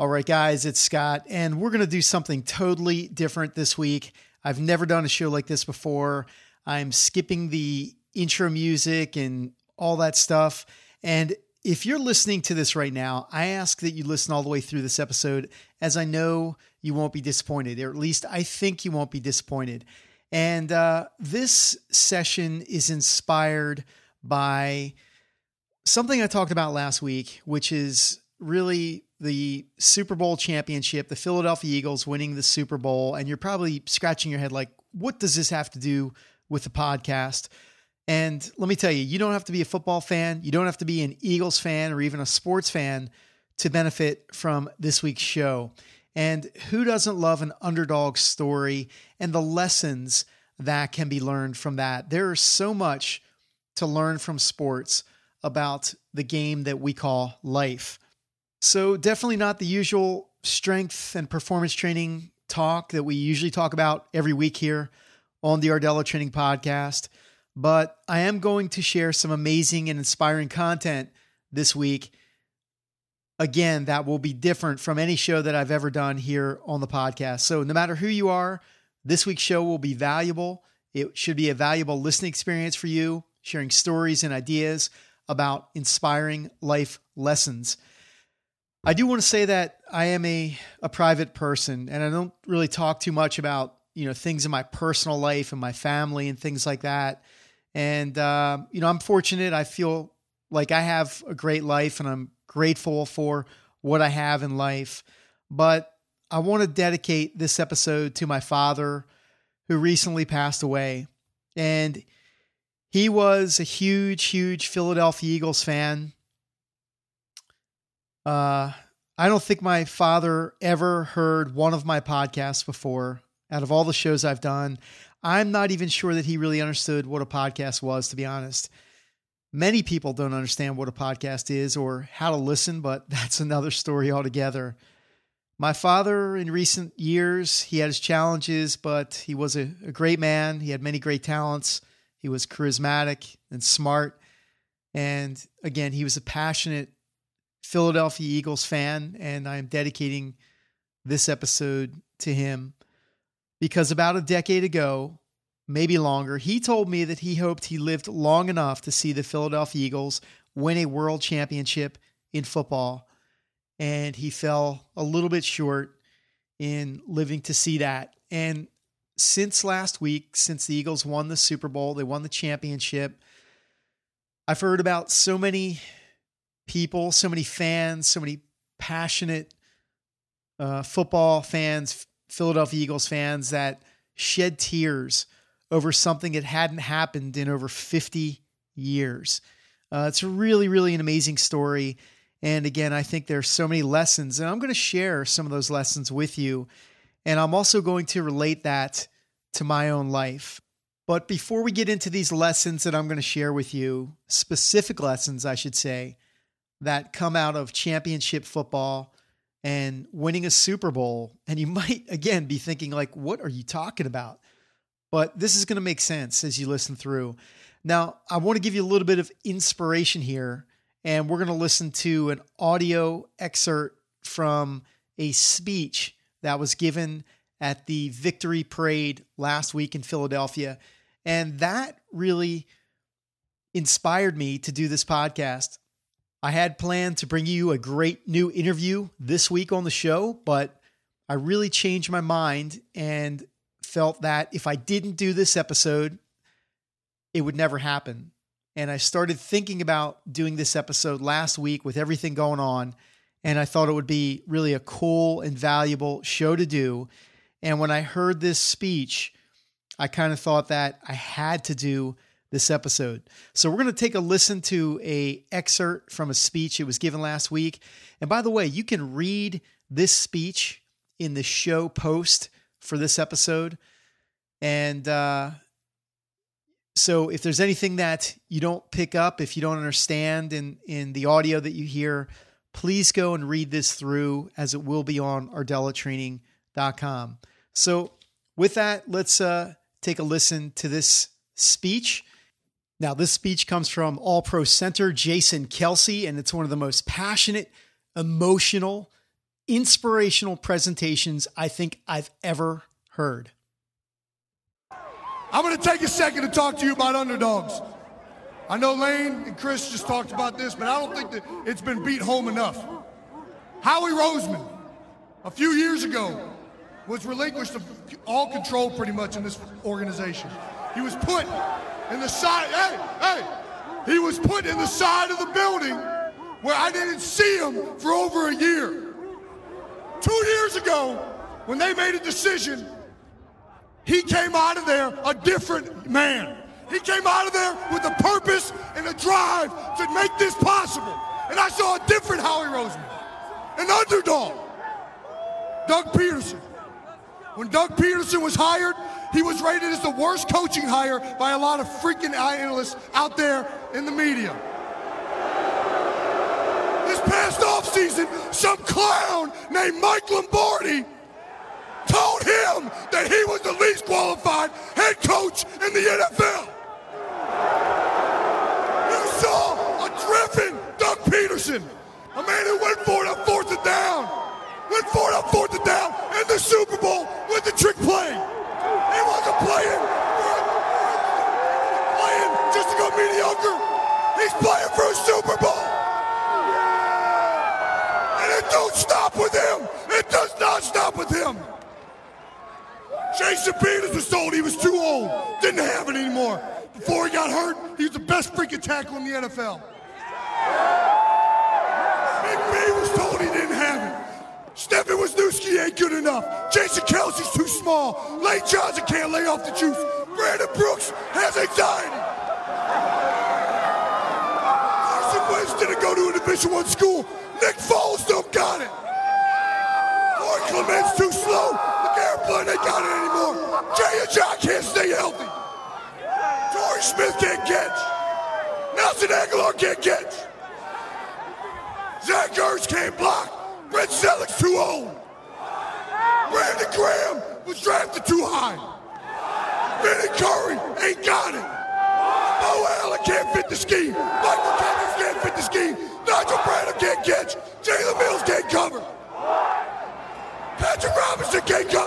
All right, guys, it's Scott, and we're going to do something totally different this week. I've never done a show like this before. I'm skipping the intro music and all that stuff. And if you're listening to this right now, I ask that you listen all the way through this episode, as I know you won't be disappointed, or at least I think you won't be disappointed. And uh, this session is inspired by something I talked about last week, which is really the Super Bowl championship, the Philadelphia Eagles winning the Super Bowl. And you're probably scratching your head like, what does this have to do with the podcast? And let me tell you, you don't have to be a football fan, you don't have to be an Eagles fan or even a sports fan to benefit from this week's show. And who doesn't love an underdog story and the lessons that can be learned from that? There is so much to learn from sports about the game that we call life. So, definitely not the usual strength and performance training talk that we usually talk about every week here on the Rdella Training Podcast. But I am going to share some amazing and inspiring content this week. Again, that will be different from any show that I've ever done here on the podcast. So, no matter who you are, this week's show will be valuable. It should be a valuable listening experience for you, sharing stories and ideas about inspiring life lessons. I do want to say that I am a, a private person and I don't really talk too much about, you know, things in my personal life and my family and things like that. And, uh, you know, I'm fortunate. I feel like I have a great life and I'm grateful for what I have in life. But I want to dedicate this episode to my father who recently passed away. And he was a huge, huge Philadelphia Eagles fan. Uh, I don't think my father ever heard one of my podcasts before. Out of all the shows I've done, I'm not even sure that he really understood what a podcast was, to be honest. Many people don't understand what a podcast is or how to listen, but that's another story altogether. My father, in recent years, he had his challenges, but he was a, a great man. He had many great talents. He was charismatic and smart. And again, he was a passionate Philadelphia Eagles fan, and I am dedicating this episode to him because about a decade ago, maybe longer, he told me that he hoped he lived long enough to see the Philadelphia Eagles win a world championship in football. And he fell a little bit short in living to see that. And since last week, since the Eagles won the Super Bowl, they won the championship, I've heard about so many people, so many fans, so many passionate uh, football fans, Philadelphia Eagles fans that shed tears over something that hadn't happened in over 50 years. Uh, it's really, really an amazing story. And again, I think there's so many lessons, and I'm going to share some of those lessons with you. And I'm also going to relate that to my own life. But before we get into these lessons that I'm going to share with you, specific lessons, I should say, that come out of championship football and winning a Super Bowl. And you might, again, be thinking, like, what are you talking about? But this is going to make sense as you listen through. Now, I want to give you a little bit of inspiration here, and we're going to listen to an audio excerpt from a speech that was given at the victory parade last week in Philadelphia. And that really inspired me to do this podcast. I had planned to bring you a great new interview this week on the show, but I really changed my mind and felt that if I didn't do this episode, it would never happen. And I started thinking about doing this episode last week with everything going on. And I thought it would be really a cool and valuable show to do. And when I heard this speech, I kind of thought that I had to do this episode. So we're going to take a listen to a excerpt from a speech it was given last week. And by the way, you can read this speech in the show post for this episode. And uh, so if there's anything that you don't pick up, if you don't understand in in the audio that you hear, please go and read this through as it will be on rdellatraining.com. So with that, let's uh, take a listen to this speech now, this speech comes from All Pro Center Jason Kelce, and it's one of the most passionate, emotional, inspirational presentations I think I've ever heard. I'm going to take a second to talk to you about underdogs. I know Lane and Chris just talked about this, but I don't think that it's been beat home enough. Howie Roseman, a few years ago, was relinquished of all control pretty much in this organization. He was put in the side, hey, hey, he was put in the side of the building where I didn't see him for over a year. Two years ago, when they made a decision, he came out of there a different man. He came out of there with a purpose and a drive to make this possible. And I saw a different Howie Roseman, an underdog, Doug Pederson. When Doug Pederson was hired, he was rated as the worst coaching hire by a lot of freaking analysts out there in the media. This past offseason, some clown named Mike Lombardi told him that he was the least qualified head coach in the NFL. You saw a driven Doug Pederson, a man who went for it on fourth and down, went for it on fourth and down in the Super Bowl with the trick play. He wasn't playing, playing just to go mediocre. He's playing for a Super Bowl. And it don't stop with him. It does not stop with him. Jason Peters was told he was too old, didn't have it anymore. Before he got hurt, he was the best freaking tackle in the NFL. Big was told he didn't have it. Stephen Wisniewski ain't good enough. Jason Kelce's too small. Lane Johnson can't lay off the juice. Brandon Brooks has anxiety. Carson Wentz didn't go to a Division One school. Nick Foles don't got it. Roy Clement's too slow. LeGarrette Blunt ain't got it anymore. Jay and John can't stay healthy. Torrey Smith can't catch. Nelson Agholor can't catch. Zach Ertz can't block. Brent Celek's too old. Brandon Graham was drafted too high. Vinny Curry ain't got it. Beau Allen can't fit the scheme. Michael Thomas can't fit the scheme. Nigel Bradham can't catch. Jalen Mills can't cover. Patrick Robinson can't cover.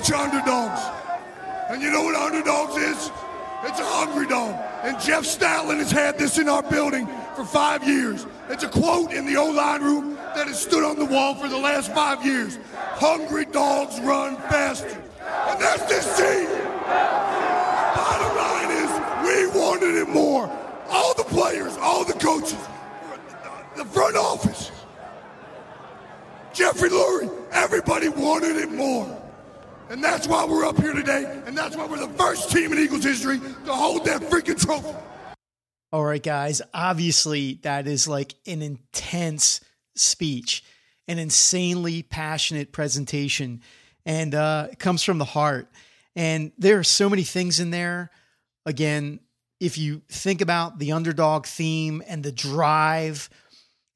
Of underdogs. And you know what underdogs is? It's a hungry dog. And Jeff Stoutland has had this in our building for five years. It's a quote in the O-line room that has stood on the wall for the last five years. Hungry dogs run faster. And that's this team. Bottom line is, we wanted it more. All the players, all the coaches, the front office, Jeffrey Lurie, everybody wanted it more. And that's why we're up here today, and that's why we're the first team in Eagles history to hold that freaking trophy. All right, guys. Obviously, that is like an intense speech, an insanely passionate presentation, and uh, it comes from the heart. And there are so many things in there. Again, if you think about the underdog theme and the drive,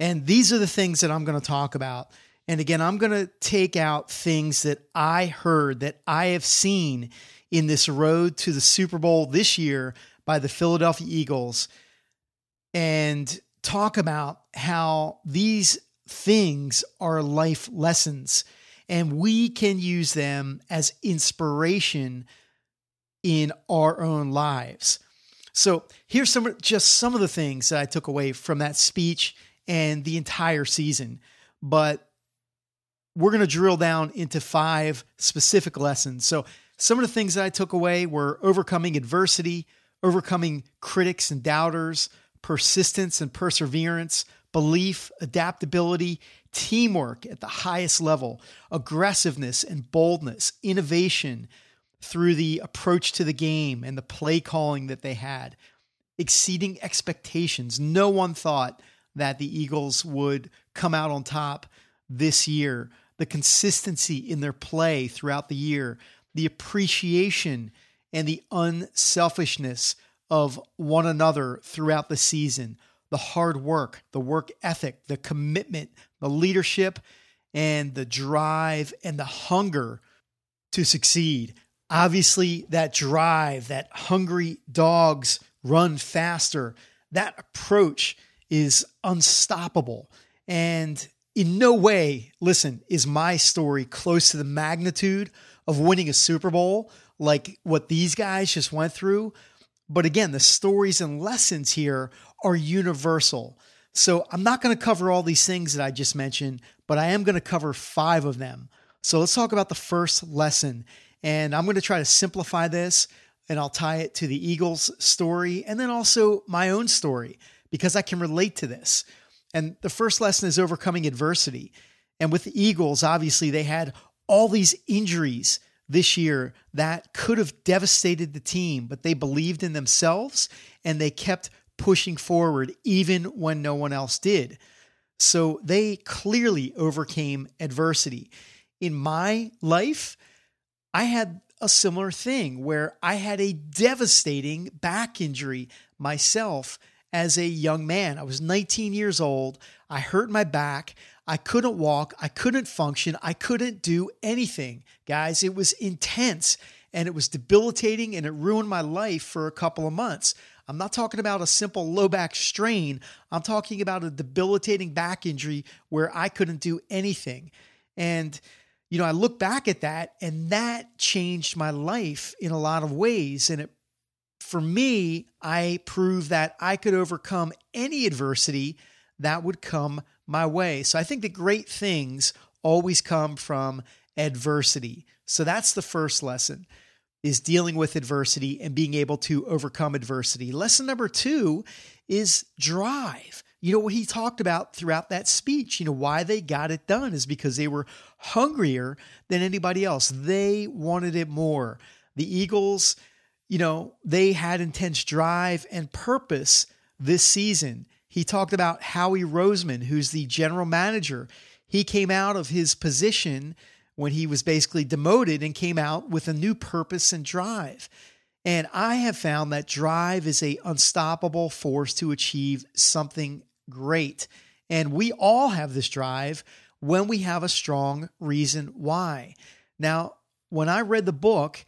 and these are the things that I'm going to talk about. And again, I'm going to take out things that I heard, that I have seen in this road to the Super Bowl this year by the Philadelphia Eagles and talk about how these things are life lessons and we can use them as inspiration in our own lives. So, here's some just some of the things that I took away from that speech and the entire season. But we're going to drill down into five specific lessons. So, some of the things that I took away were overcoming adversity, overcoming critics and doubters, persistence and perseverance, belief, adaptability, teamwork at the highest level, aggressiveness and boldness, innovation through the approach to the game and the play calling that they had, exceeding expectations. No one thought that the Eagles would come out on top this year. The consistency in their play throughout the year, the appreciation and the unselfishness of one another throughout the season the hard work, the work ethic, the commitment, the leadership, and the drive and the hunger to succeed. Obviously, that drive, that hungry dogs run faster, that approach is unstoppable. And in no way, listen, is my story close to the magnitude of winning a Super Bowl like what these guys just went through. But again, the stories and lessons here are universal. So I'm not going to cover all these things that I just mentioned, but I am going to cover five of them. So let's talk about the first lesson. And I'm going to try to simplify this and I'll tie it to the Eagles story and then also my own story because I can relate to this. And the first lesson is overcoming adversity. And with the Eagles, obviously, they had all these injuries this year that could have devastated the team, but they believed in themselves and they kept pushing forward even when no one else did. So they clearly overcame adversity. In my life, I had a similar thing where I had a devastating back injury myself as a young man. I was 19 years old. I hurt my back. I couldn't walk. I couldn't function. I couldn't do anything. Guys, it was intense and it was debilitating and it ruined my life for a couple of months. I'm not talking about a simple low back strain. I'm talking about a debilitating back injury where I couldn't do anything. And, you know, I look back at that and that changed my life in a lot of ways. And it for me, I proved that I could overcome any adversity that would come my way. So I think that great things always come from adversity. So that's the first lesson is dealing with adversity and being able to overcome adversity. Lesson number 2 is drive. You know what he talked about throughout that speech, you know why they got it done is because they were hungrier than anybody else. They wanted it more. The Eagles you know, they had intense drive and purpose this season. He talked about Howie Roseman, who's the general manager. He came out of his position when he was basically demoted and came out with a new purpose and drive. And I have found that drive is a unstoppable force to achieve something great. And we all have this drive when we have a strong reason why. Now, when I read the book,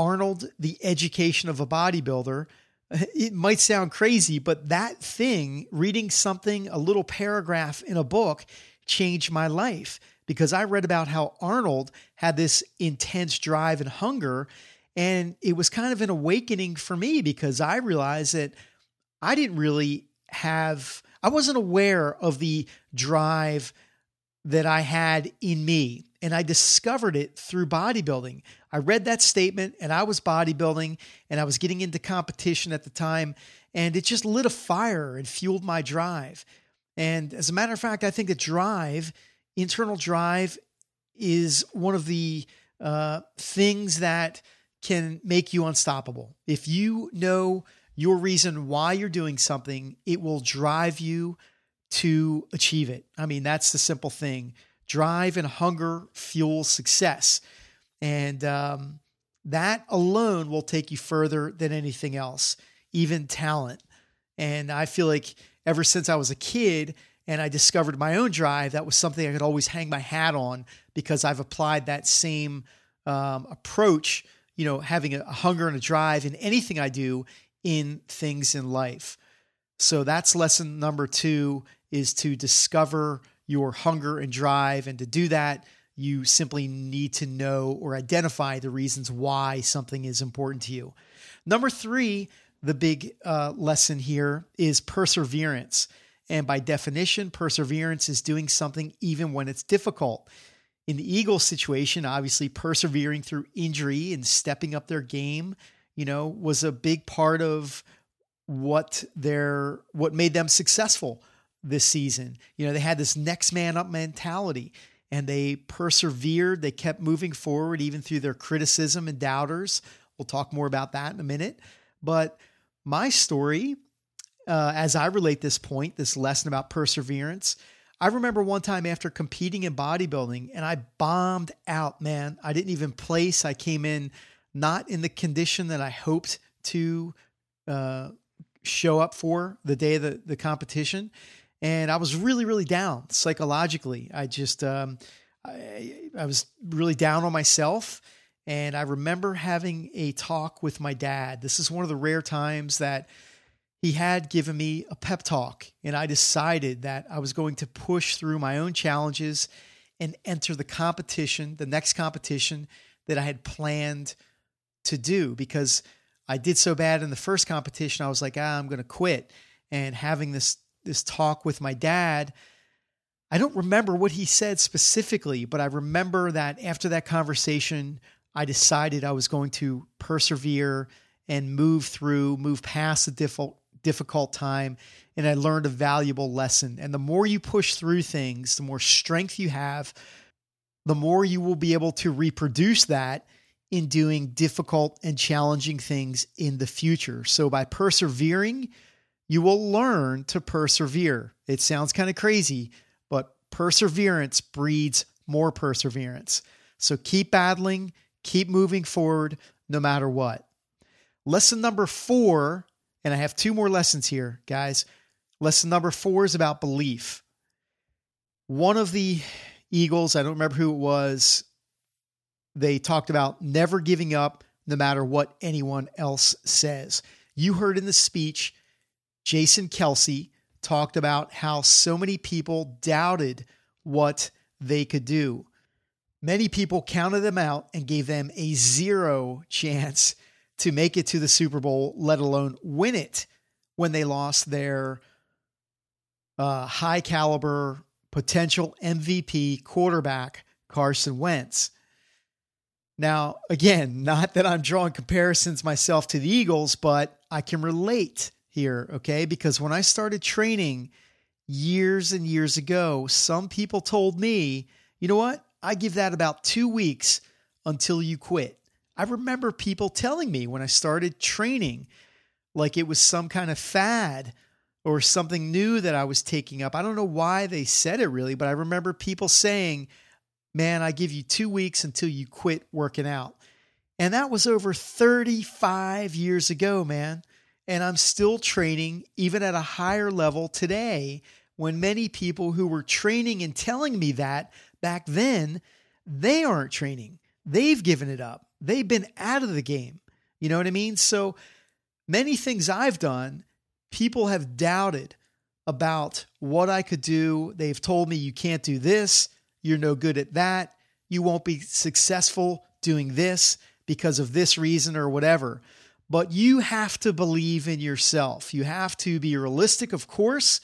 Arnold, the education of a bodybuilder, it might sound crazy, but that thing, reading something, a little paragraph in a book, changed my life because I read about how Arnold had this intense drive and hunger. And it was kind of an awakening for me because I realized that I didn't really have, I wasn't aware of the drive that I had in me. And I discovered it through bodybuilding. I read that statement and I was bodybuilding and I was getting into competition at the time. And it just lit a fire and fueled my drive. And as a matter of fact, I think that drive, internal drive, is one of the uh, things that can make you unstoppable. If you know your reason why you're doing something, it will drive you to achieve it. I mean, that's the simple thing. Drive and hunger fuel success. And um, that alone will take you further than anything else, even talent. And I feel like ever since I was a kid and I discovered my own drive, that was something I could always hang my hat on because I've applied that same um, approach, you know, having a, hunger and a drive in anything I do in things in life. So that's lesson number two is to discover your hunger and drive. And to do that, you simply need to know or identify the reasons why something is important to you. Number three, the big uh, lesson here is perseverance. And by definition, perseverance is doing something even when it's difficult. In the Eagles situation, obviously persevering through injury and stepping up their game, you know, was a big part of what their what made them successful this season. You know, they had this next man up mentality and they persevered. They kept moving forward even through their criticism and doubters. We'll talk more about that in a minute. But my story, uh, as I relate this point, this lesson about perseverance, I remember one time after competing in bodybuilding and I bombed out, man. I didn't even place. I came in not in the condition that I hoped to uh, show up for the day of the, the competition. And I was really, really down psychologically. I just, um, I, I was really down on myself. And I remember having a talk with my dad. This is one of the rare times that he had given me a pep talk. And I decided that I was going to push through my own challenges and enter the competition, the next competition that I had planned to do because I did so bad in the first competition. I was like, ah, I'm going to quit. And having this this talk with my dad, I don't remember what he said specifically, but I remember that after that conversation, I decided I was going to persevere and move through, move past the difficult difficult time and I learned a valuable lesson. And the more you push through things, the more strength you have, the more you will be able to reproduce that in doing difficult and challenging things in the future. So by persevering, you will learn to persevere. It sounds kind of crazy, but perseverance breeds more perseverance. So keep battling, keep moving forward no matter what. Lesson number four, and I have two more lessons here, guys. Lesson number four is about belief. One of the Eagles, I don't remember who it was, they talked about never giving up no matter what anyone else says. You heard in the speech, Jason Kelce talked about how so many people doubted what they could do. Many people counted them out and gave them a zero chance to make it to the Super Bowl, let alone win it when they lost their uh, high caliber potential MVP quarterback, Carson Wentz. Now, again, not that I'm drawing comparisons myself to the Eagles, but I can relate here, okay? Because when I started training years and years ago, some people told me, you know what? I give that about two weeks until you quit. I remember people telling me when I started training, like it was some kind of fad or something new that I was taking up. I don't know why they said it really, but I remember people saying, Man, I give you two weeks until you quit working out. And that was over 35 years ago, man. And I'm still training, even at a higher level today, when many people who were training and telling me that back then, they aren't training. They've given it up. They've been out of the game. You know what I mean? So many things I've done people have doubted about what I could do. They've told me you can't do this, you're no good at that, you won't be successful doing this because of this reason or whatever. But you have to believe in yourself. You have to be realistic, of course,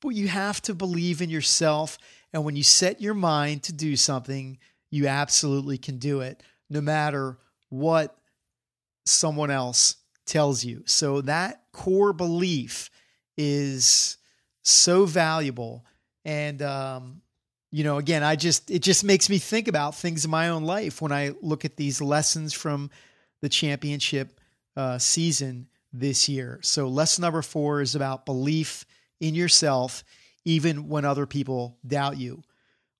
but you have to believe in yourself. And when you set your mind to do something, you absolutely can do it, no matter what someone else tells you. So that core belief is so valuable. And, um, you know, again, I just, it just makes me think about things in my own life when I look at these lessons from the championship uh, season this year. So, lesson number four is about belief in yourself, even when other people doubt you.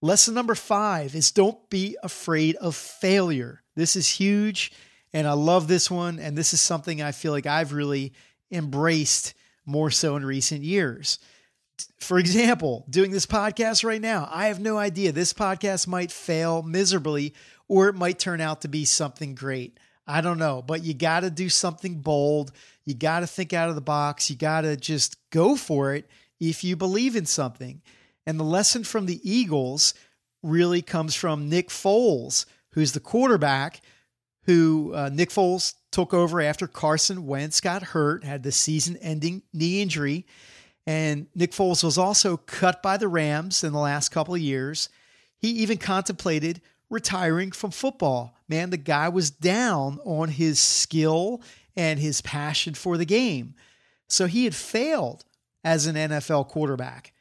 Lesson number five is don't be afraid of failure. This is huge. And I love this one. And this is something I feel like I've really embraced more so in recent years. For example, doing this podcast right now, I have no idea. This podcast might fail miserably or it might turn out to be something great. I don't know, but you got to do something bold. You got to think out of the box. You got to just go for it if you believe in something. And the lesson from the Eagles really comes from Nick Foles, who's the quarterback who uh, Nick Foles took over after Carson Wentz got hurt, had the season ending knee injury. And Nick Foles was also cut by the Rams in the last couple of years. He even contemplated retiring from football. Man, the guy was down on his skill and his passion for the game. So he had failed as an NFL quarterback.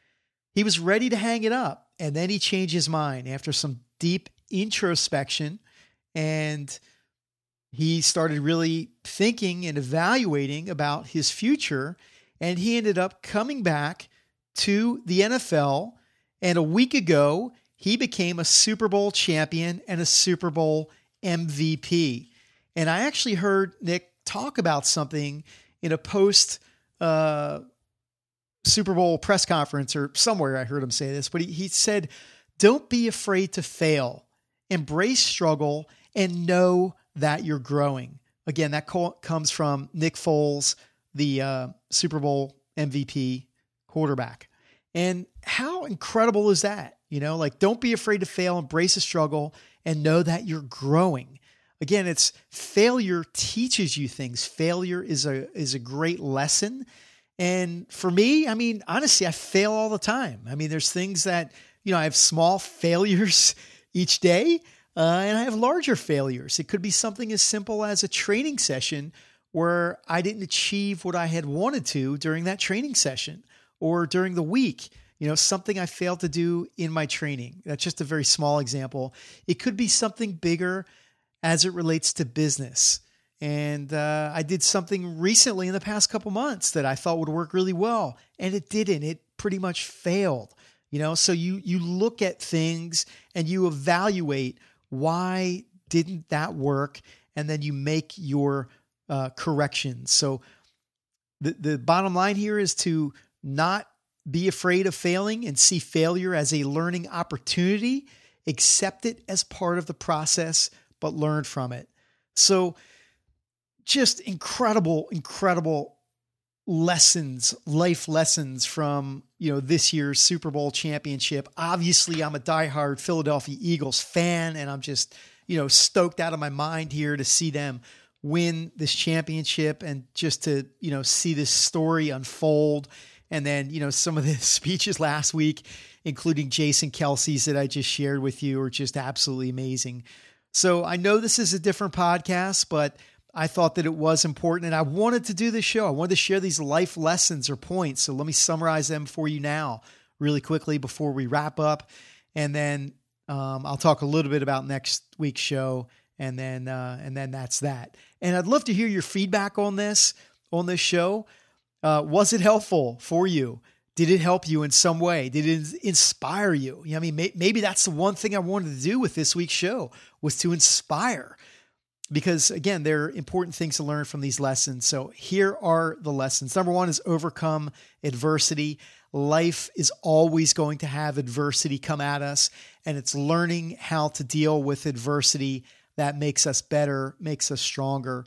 He was ready to hang it up. And then he changed his mind after some deep introspection and he started really thinking and evaluating about his future. And he ended up coming back to the NFL. And a week ago, he became a Super Bowl champion and a Super Bowl MVP. And I actually heard Nick talk about something in a post uh, Super Bowl press conference or somewhere I heard him say this, but he, he said, Don't be afraid to fail, embrace struggle, and know that you're growing. Again, that comes from Nick Foles, the uh, Super Bowl MVP quarterback. And how incredible is that? You know, like don't be afraid to fail, embrace the struggle, and know that you're growing. Again, it's failure teaches you things. Failure is a is a great lesson. And for me, I mean, honestly, I fail all the time. I mean, there's things that, you know, I have small failures each day, uh, and I have larger failures. It could be something as simple as a training session where I didn't achieve what I had wanted to during that training session or during the week. You know, something I failed to do in my training. That's just a very small example. It could be something bigger as it relates to business. And uh, I did something recently in the past couple months that I thought would work really well, and it didn't. It pretty much failed. You know, so you you look at things and you evaluate why didn't that work, and then you make your uh, corrections. So the the bottom line here is to not be afraid of failing and see failure as a learning opportunity. Accept it as part of the process, but learn from it. So just incredible, incredible lessons, life lessons from, you know, this year's Super Bowl championship. Obviously, I'm a diehard Philadelphia Eagles fan, and I'm just, you know, stoked out of my mind here to see them win this championship and just to, you know, see this story unfold. And then, you know, some of the speeches last week, including Jason Kelce's that I just shared with you, are just absolutely amazing. So I know this is a different podcast, but I thought that it was important and I wanted to do this show. I wanted to share these life lessons or points. So let me summarize them for you now, really quickly, before we wrap up. And then um, I'll talk a little bit about next week's show. And then, uh, and then that's that. And I'd love to hear your feedback on this, on this show. Uh, was it helpful for you? Did it help you in some way? Did it inspire you? you know, I mean, may- maybe that's the one thing I wanted to do with this week's show was to inspire because again, there are important things to learn from these lessons. So here are the lessons. Number one is overcome adversity. Life is always going to have adversity come at us, and it's learning how to deal with adversity that makes us better, makes us stronger.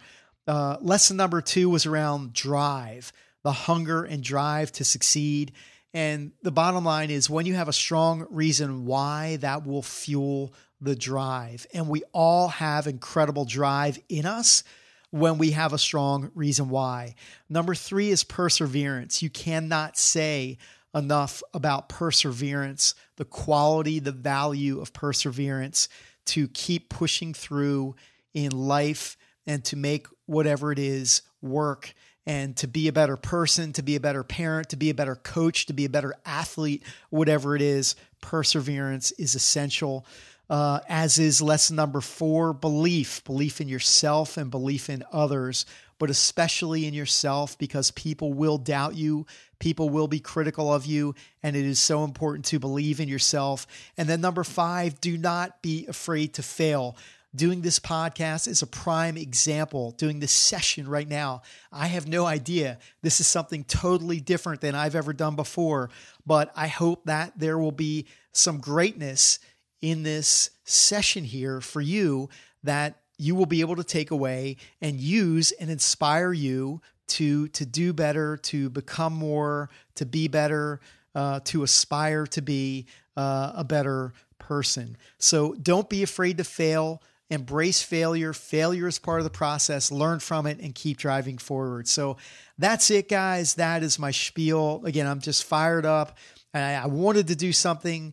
Uh, lesson number two was around drive, the hunger and drive to succeed. And the bottom line is when you have a strong reason why, that will fuel the drive. And we all have incredible drive in us when we have a strong reason why. Number three is perseverance. You cannot say enough about perseverance, the quality, the value of perseverance to keep pushing through in life and to make whatever it is work and to be a better person, to be a better parent, to be a better coach, to be a better athlete, whatever it is, perseverance is essential uh, as is lesson number four belief, belief in yourself and belief in others, but especially in yourself because people will doubt you, people will be critical of you, and it is so important to believe in yourself. And then number five, do not be afraid to fail. Doing this podcast is a prime example. Doing this session right now, I have no idea. This is something totally different than I've ever done before, but I hope that there will be some greatness in this session here for you that you will be able to take away and use and inspire you to to do better, to become more, to be better, uh, to aspire to be uh, a better person. So don't be afraid to fail. Embrace failure. Failure is part of the process. Learn from it and keep driving forward. So that's it, guys. That is my spiel. Again, I'm just fired up. I, I wanted to do something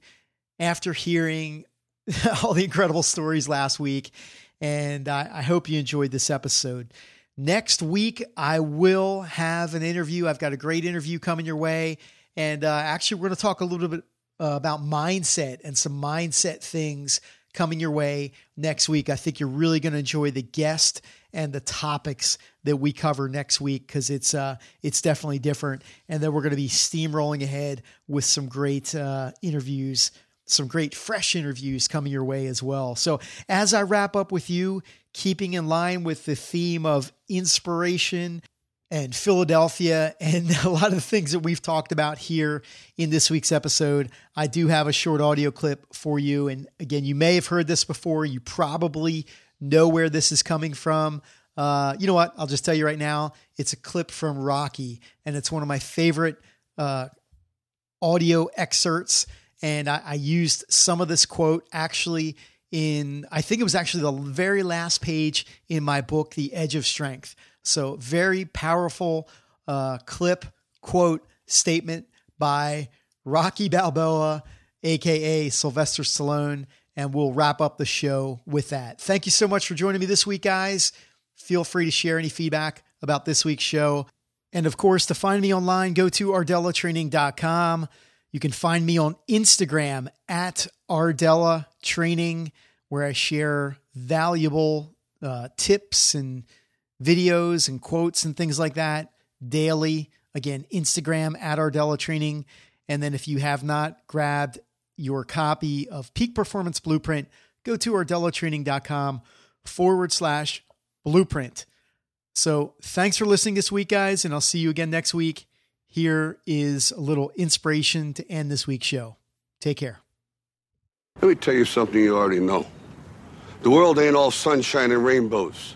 after hearing all the incredible stories last week. And I, I, hope you enjoyed this episode. Next week, I will have an interview. I've got a great interview coming your way. And uh, actually, we're going to talk a little bit uh, about mindset and some mindset things coming your way next week. I think you're really going to enjoy the guest and the topics that we cover next week because it's uh, it's definitely different. And then we're going to be steamrolling ahead with some great uh, interviews some great fresh interviews coming your way as well. So, as I wrap up with you, keeping in line with the theme of inspiration, and Philadelphia and a lot of the things that we've talked about here in this week's episode. I do have a short audio clip for you. And again, you may have heard this before. You probably know where this is coming from. Uh, you know what? I'll just tell you right now. It's a clip from Rocky, and it's one of my favorite uh, audio excerpts. And I, I used some of this quote actually in, I think it was actually the very last page in my book, The Edge of Strength. So, very powerful uh, clip, quote, statement by Rocky Balboa, aka Sylvester Stallone. And we'll wrap up the show with that. Thank you so much for joining me this week, guys. Feel free to share any feedback about this week's show. And of course, to find me online, go to rdellatraining.com. You can find me on Instagram at Rdella Training, where I share valuable uh, tips and videos and quotes and things like that daily. Again, Instagram at Rdella Training. And then if you have not grabbed your copy of Peak Performance Blueprint, go to rdellatraining.com forward slash blueprint. So thanks for listening this week, guys, and I'll see you again next week. Here is a little inspiration to end this week's show. Take care. Let me tell you something you already know. The world ain't all sunshine and rainbows.